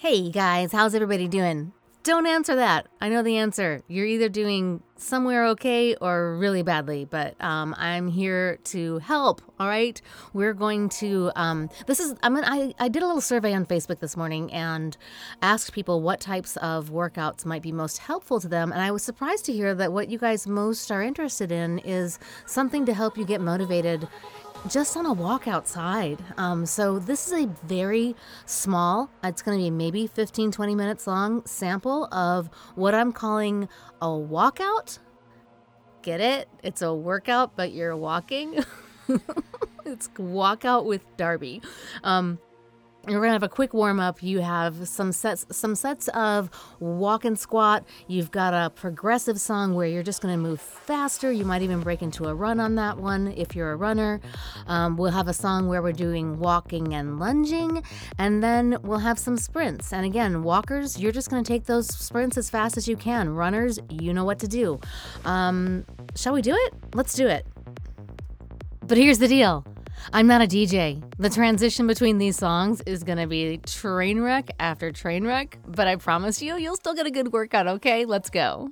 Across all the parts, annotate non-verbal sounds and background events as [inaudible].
Hey guys, how's everybody doing? Don't answer that. I know the answer. You're either doing somewhere okay or really badly, but um, I'm here to help. All right, we're going to. Um, this is. I mean, I I did a little survey on Facebook this morning and asked people what types of workouts might be most helpful to them, and I was surprised to hear that what you guys most are interested in is something to help you get motivated just on a walk outside. Um, so this is a very small, it's going to be maybe 15, 20 minutes long sample of what I'm calling a walkout. Get it? It's a workout, but you're walking. [laughs] it's walkout with Darbi. Um, you're gonna have a quick warm up. You have some sets, some sets of walk and squat. You've got a progressive song where you're just gonna move faster. You might even break into a run on that one if you're a runner. Um, we'll have a song where we're doing walking and lunging, and then we'll have some sprints. And again, walkers, you're just gonna take those sprints as fast as you can. Runners, you know what to do. Um, shall we do it? Let's do it. But here's the deal. I'm not a DJ. The transition between these songs is going to be train wreck after train wreck, but I promise you, you'll still get a good workout, okay? Let's go.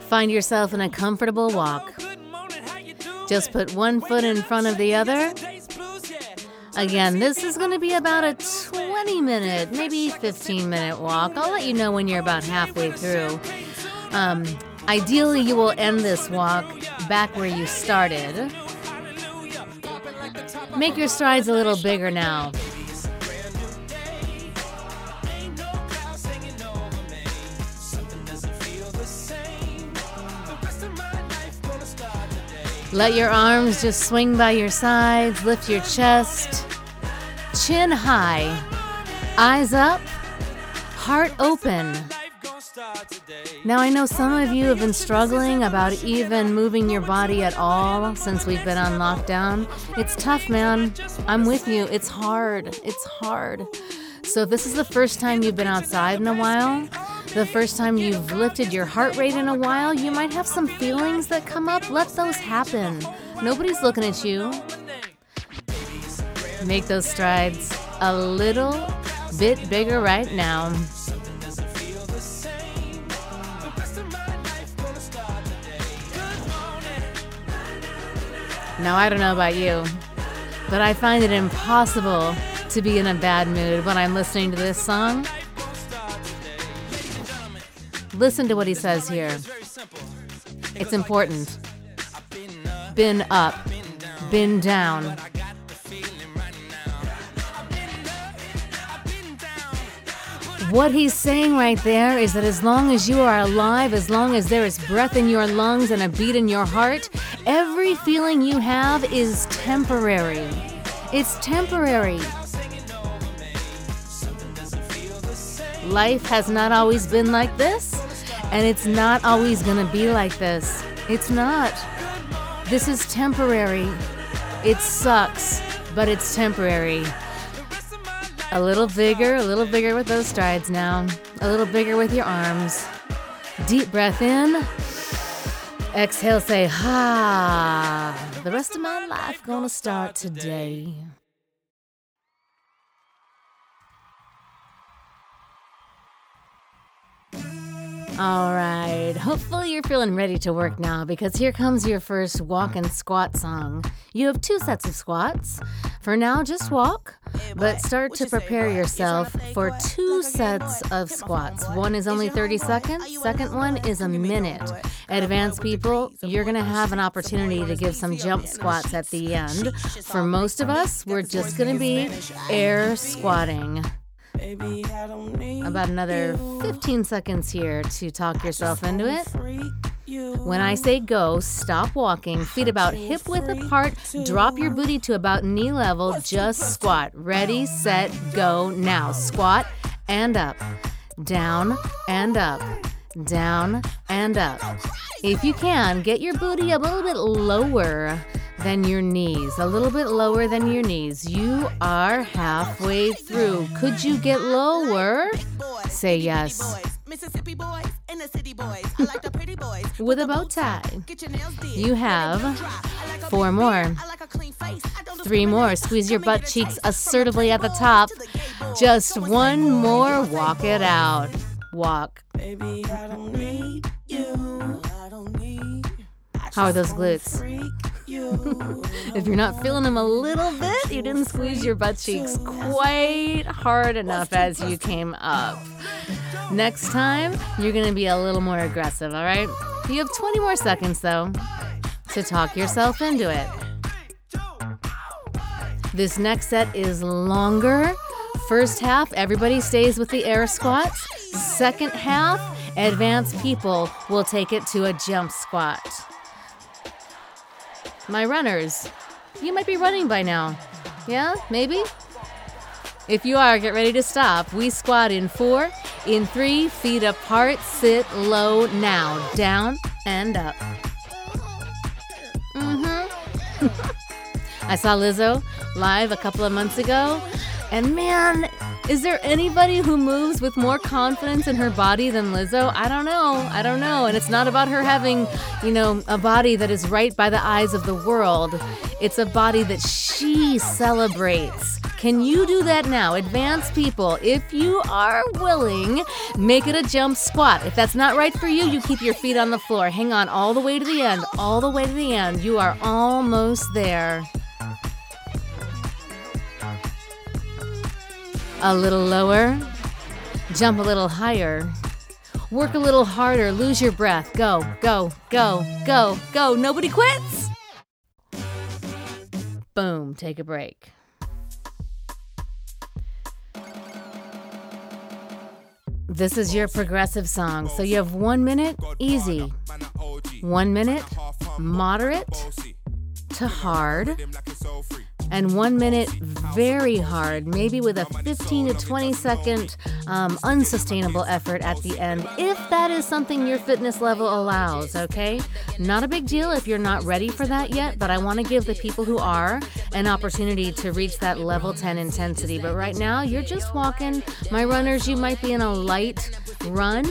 Find yourself in a comfortable walk. Just put one foot in front of the other Again, this is going to be about a 20 minute, maybe 15 minute walk. I'll let you know when you're about halfway through. Um, ideally, you will end this walk back where you started. Make your strides a little bigger now. Let your arms just swing by your sides, lift your chest, chin high, eyes up, heart open. Now, I know some of you have been struggling about even moving your body at all since we've been on lockdown. It's tough, man. I'm with you. It's hard. It's hard. So, if this is the first time you've been outside in a while, the first time you've lifted your heart rate in a while, you might have some feelings that come up. Let those happen. Nobody's looking at you. Make those strides a little bit bigger right now. Now, I don't know about you, but I find it impossible to be in a bad mood when I'm listening to this song. Listen to what he says here. It's important. Been up, been down. What he's saying right there is that as long as you are alive, as long as there is breath in your lungs and a beat in your heart, every feeling you have is temporary. It's temporary. Life has not always been like this. And it's not always going to be like this. It's not. This is temporary. It sucks, but it's temporary. A little bigger, a little bigger with those strides now. A little bigger with your arms. Deep breath in. Exhale, say, ha. The rest of my life gonna start today. All right. Hopefully, you're feeling ready to work now because here comes your first walk and squat song. You have two sets of squats. For now, just walk, but start to prepare yourself for two sets of squats. One is only 30 seconds, second one is a minute. Advanced people, you're going to have an opportunity to give some jump squats at the end. For most of us, we're just going to be air squatting. About another 15 seconds here to talk yourself into it. When I say go, stop walking, feet about hip width apart, drop your booty to about knee level, just squat. Ready, set, go now. Squat and up, down and up, down and up. If you can, get your booty a little bit lower than your knees, a little bit lower than your knees. You are halfway through. Could you get lower? Say yes. Mississippi boys and the city boys. I like the pretty boys [laughs] with a bow tie. You have four more. Three more. Squeeze your butt cheeks assertively at the top. Just one more. Walk it out. Walk. How are those glutes? If you're not feeling them a little bit, you didn't squeeze your butt cheeks quite hard enough as you came up. Next time, you're to be a little more aggressive, all right? You have 20 more seconds, though, to talk yourself into it. This next set is longer. First half, everybody stays with the air squats. Second half, advanced people will take it to a jump squat. My runners, you might be running by now. Yeah, maybe? If you are, get ready to stop. We squat in four, in three, feet apart, sit low now, down and up. Mm-hmm. [laughs] I saw Lizzo live a couple of months ago, and man, is there anybody who moves with more confidence in her body than Lizzo? I don't know. I don't know. And it's not about her having, you know, a body that is right by the eyes of the world. It's a body that she celebrates. Can you do that now? Advanced people, if you are willing, make it a jump squat. If that's not right for you, you keep your feet on the floor. Hang on all the way to the end, all the way to the end. You are almost there. A little lower. Jump a little higher. Work a little harder. Lose your breath. Go, go, go, go, go. Nobody quits. Boom. Take a break. This is your progressive song. So you have one minute, easy. One minute, moderate to hard and one minute very hard, maybe with a 15 to 20 second um, unsustainable effort at the end, if that is something your fitness level allows, okay? Not a big deal if you're not ready for that yet, but I want to give the people who are an opportunity to reach that level 10 intensity. But right now, you're just walking. My runners, you might be in a light run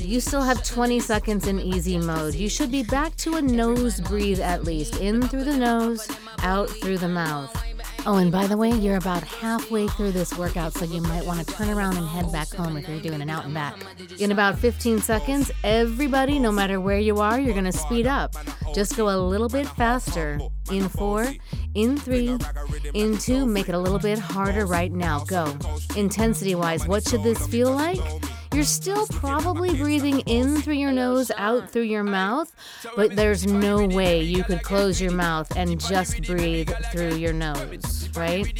you still have 20 seconds in easy mode. You should be back to a nose breathe at least. In through the nose, out through the mouth. Oh, and by the way, you're about halfway through this workout, so you might want to turn around and head back home if you're doing an out and back. In about 15 seconds, everybody, no matter where you are, you're going to speed up. Just go a little bit faster. In four, in three, in two, make it a little bit harder right now. Go. Intensity wise, what should this feel like? You're still probably breathing in through your nose, out through your mouth, but there's no way you could close your mouth and just breathe through your nose, right?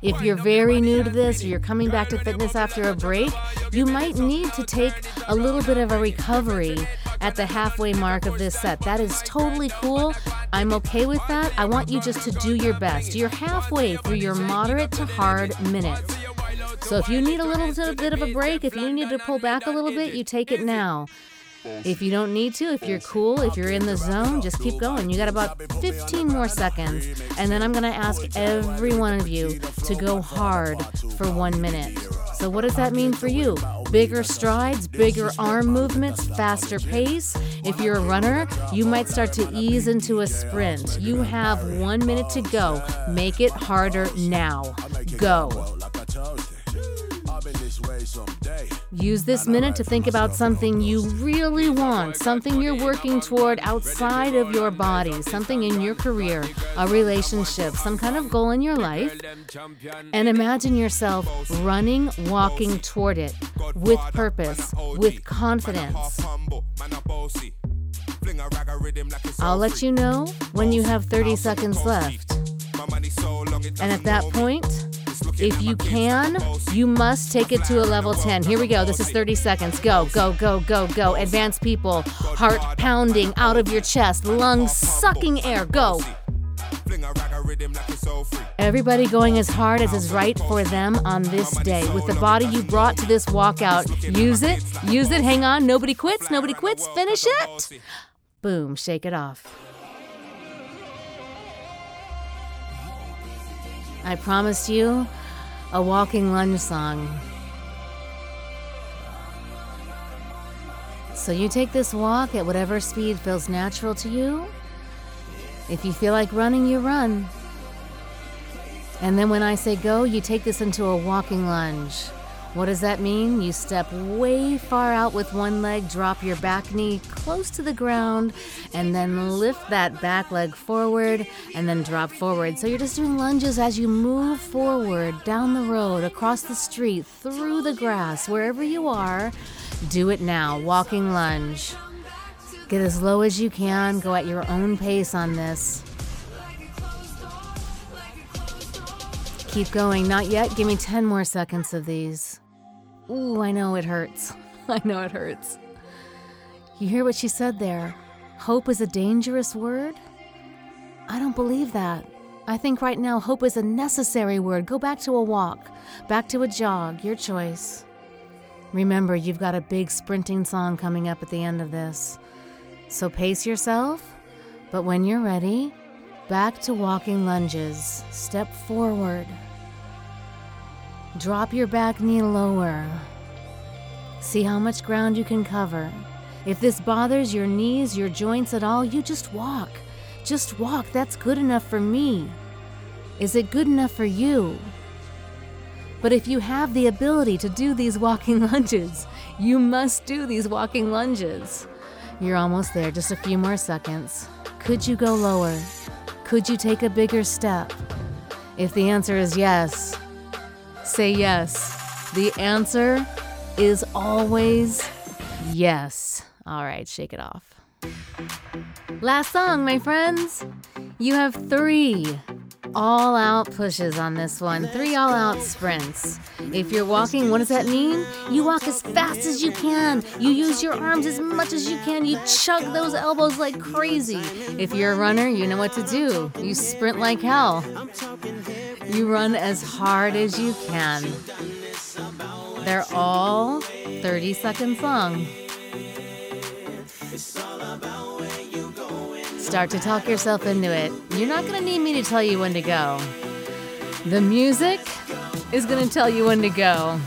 If you're very new to this or you're coming back to fitness after a break, you might need to take a little bit of a recovery at the halfway mark of this set. That is totally cool. I'm okay with that. I want you just to do your best. You're halfway through your moderate to hard minutes. So if you need a little bit of a break, if you need to pull back a little bit, you take it now. If you don't need to, if you're cool, if you're in the zone, just keep going. You got about 15 more seconds. And then I'm going to ask every one of you to go hard for one minute. So, what does that mean for you? Bigger strides, bigger arm movements, faster pace. If you're a runner, you might start to ease into a sprint. You have one minute to go. Make it harder now. Go. Use this minute to think about something you really want, something you're working toward outside of your body, something in your career, a relationship, some kind of goal in your life, and imagine yourself running, walking toward it with purpose, with confidence. I'll let you know when you have 30 seconds left. And at that point, if you can, you must take it to a level 10. Here we go. This is 30 seconds. Go, go, go, go, go. Advanced people, heart pounding out of your chest, lungs sucking air. Go. Everybody going as hard as is right for them on this day. With the body you brought to this walkout, use it, use it, hang on. Nobody quits, nobody quits, finish it. Boom, shake it off. I promised you a walking lunge song. So you take this walk at whatever speed feels natural to you. If you feel like running, you run. And then when I say go, you take this into a walking lunge. What does that mean? You step way far out with one leg, drop your back knee close to the ground, and then lift that back leg forward and then drop forward. So you're just doing lunges as you move forward down the road, across the street, through the grass, wherever you are. Do it now. Walking lunge. Get as low as you can, go at your own pace on this. Keep going. Not yet. Give me 10 more seconds of these. Ooh, I know it hurts. [laughs] I know it hurts. You hear what she said there? Hope is a dangerous word? I don't believe that. I think right now hope is a necessary word. Go back to a walk, back to a jog, your choice. Remember, you've got a big sprinting song coming up at the end of this. So pace yourself, but when you're ready, back to walking lunges. Step forward. Drop your back knee lower. See how much ground you can cover. If this bothers your knees, your joints at all, you just walk. Just walk. That's good enough for me. Is it good enough for you? But if you have the ability to do these walking [laughs] lunges, you must do these walking lunges. You're almost there, just a few more seconds. Could you go lower? Could you take a bigger step? If the answer is yes, say yes. The answer is always yes. All right, shake it off. Last song, my friends. You have three all out pushes on this one, three all out sprints. If you're walking, what does that mean? You walk as fast as you can. You use your arms as much as you can. You chug those elbows like crazy. If you're a runner, you know what to do. You sprint like hell. You run as hard as you can. They're all 30 seconds long. Start to talk yourself into it. You're not going to need me to tell you when to go. The music is going to tell you when to go.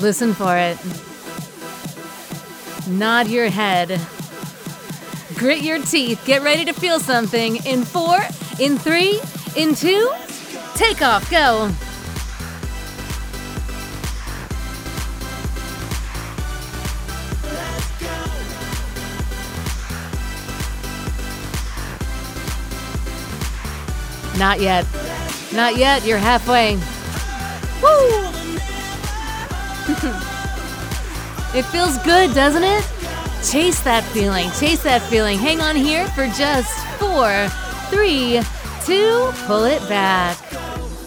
Listen for it. Nod your head. Grit your teeth. Get ready to feel something. In four, in three, in two, take off. Go. Not yet. Not yet. You're halfway. Woo! [laughs] it feels good, doesn't it? Chase that feeling. Chase that feeling. Hang on here for just four, three, two, pull it back.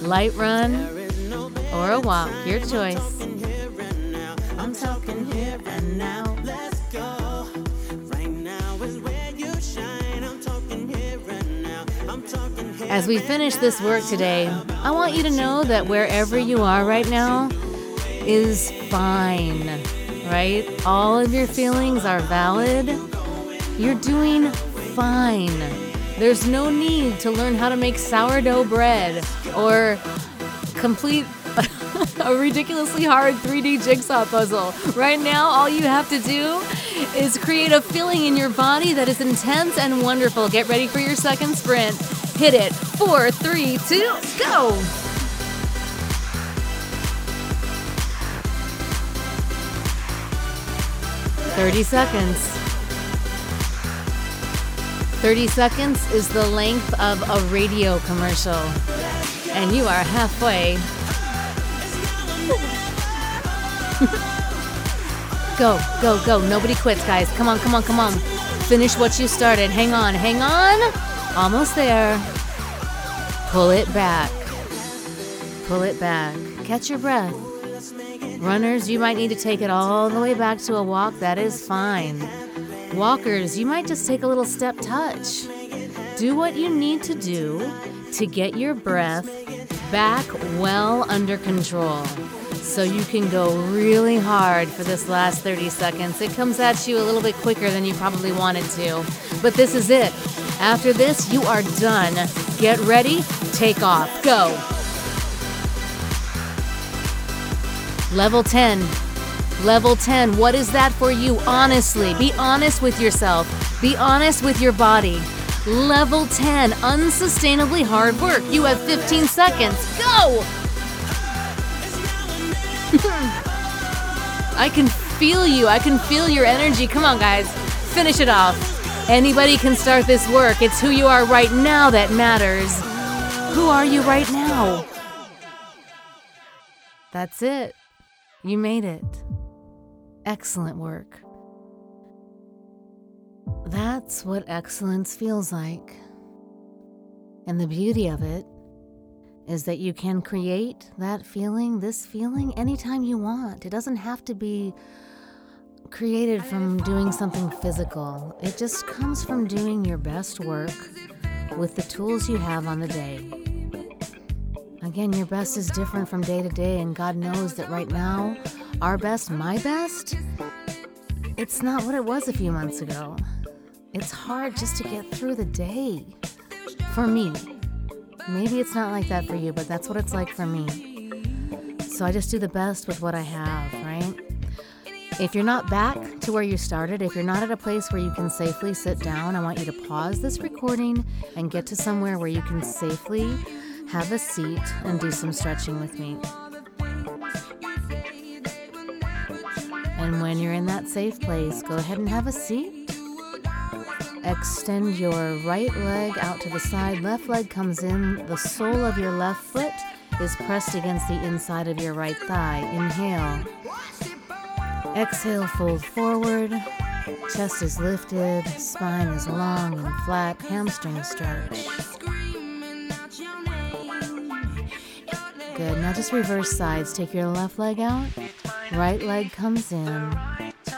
Light run or a walk, your choice. I'm talking here and now. As we finish this work today, I want you to know that wherever you are right now is fine, right? All of your feelings are valid. You're doing fine. There's no need to learn how to make sourdough bread or complete [laughs] a ridiculously hard 3D jigsaw puzzle. Right now, all you have to do is create a feeling in your body that is intense and wonderful. Get ready for your second sprint. Hit it. Four, three, two, go. Thirty seconds. 30 seconds is the length of a radio commercial. And you are halfway. [laughs] go, go, go. Nobody quits, guys. Come on, come on, come on. Finish what you started. Hang on, hang on. Almost there. Pull it back. Pull it back. Catch your breath. Runners, you might need to take it all the way back to a walk. That is fine. Walkers, you might just take a little step touch. Do what you need to do to get your breath back well under control so you can go really hard for this last 30 seconds. It comes at you a little bit quicker than you probably wanted to, but this is it. After this, you are done. Get ready, take off, go. Level 10. Level 10, what is that for you? Honestly, be honest with yourself, be honest with your body. Level 10, unsustainably hard work. You have 15 seconds. Go! [laughs] I can feel you. I can feel your energy. Come on, guys. Finish it off. Anybody can start this work. It's who you are right now that matters. Who are you right now? That's it. You made it. Excellent work. That's what excellence feels like. And the beauty of it is that you can create that feeling, this feeling, anytime you want. It doesn't have to be created from doing something physical, it just comes from doing your best work with the tools you have on the day. Again, your best is different from day to day, and God knows that right now, our best, my best, it's not what it was a few months ago. It's hard just to get through the day. For me. Maybe it's not like that for you, but that's what it's like for me. So I just do the best with what I have, right? If you're not back to where you started, if you're not at a place where you can safely sit down, I want you to pause this recording and get to somewhere where you can safely have a seat and do some stretching with me. And when you're in that safe place, go ahead and have a seat. Extend your right leg out to the side. Left leg comes in. The sole of your left foot is pressed against the inside of your right thigh. Inhale. Exhale, fold forward. Chest is lifted. Spine is long and flat. Hamstring stretch. Good. Now just reverse sides. Take your left leg out. Right leg comes in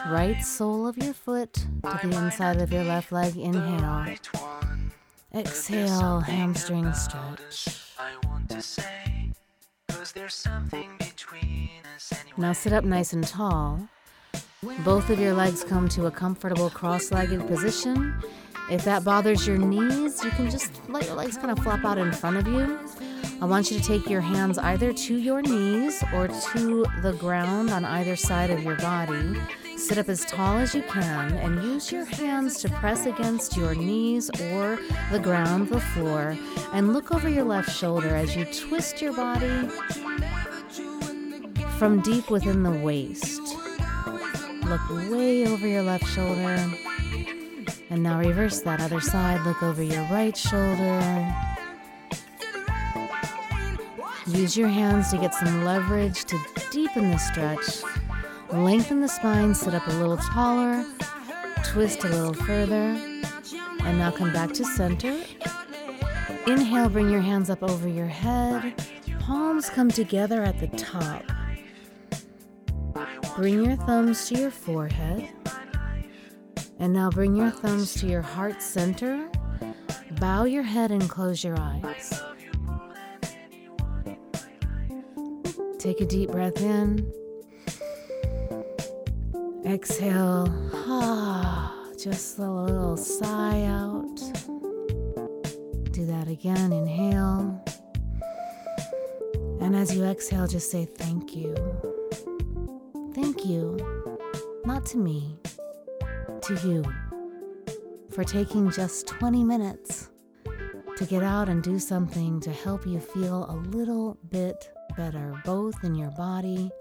right sole of your foot to the inside of your left leg. Inhale. Exhale, hamstring stretch. Now sit up nice and tall. Both of your legs come to a comfortable cross legged position. If that bothers your knees, you can just let your legs kind of flop out in front of you. I want you to take your hands either to your knees or to the ground on either side of your body. Sit up as tall as you can and use your hands to press against your knees or the ground, the floor, and look over your left shoulder as you twist your body from deep within the waist. Look way over your left shoulder. And now reverse that other side. Look over your right shoulder. Use your hands to get some leverage to deepen the stretch Lengthen the spine, sit up a little taller, twist a little further, and now come back to center. Inhale, bring your hands up over your head. Palms come together at the top. Bring your thumbs to your forehead. And now bring your thumbs to your heart center. Bow your head and close your eyes. Take a deep breath in. Exhale. Ah, just a little sigh out. Do that again. Inhale. And as you exhale, just say thank you. Thank you. Not to me, to you. For taking just 20 minutes to get out and do something to help you feel a little bit better, both in your body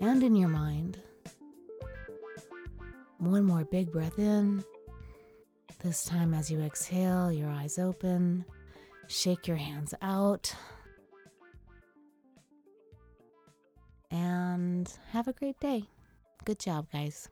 and in your mind. One more big breath in. This time, as you exhale, your eyes open, shake your hands out, and have a great day. Good job, guys.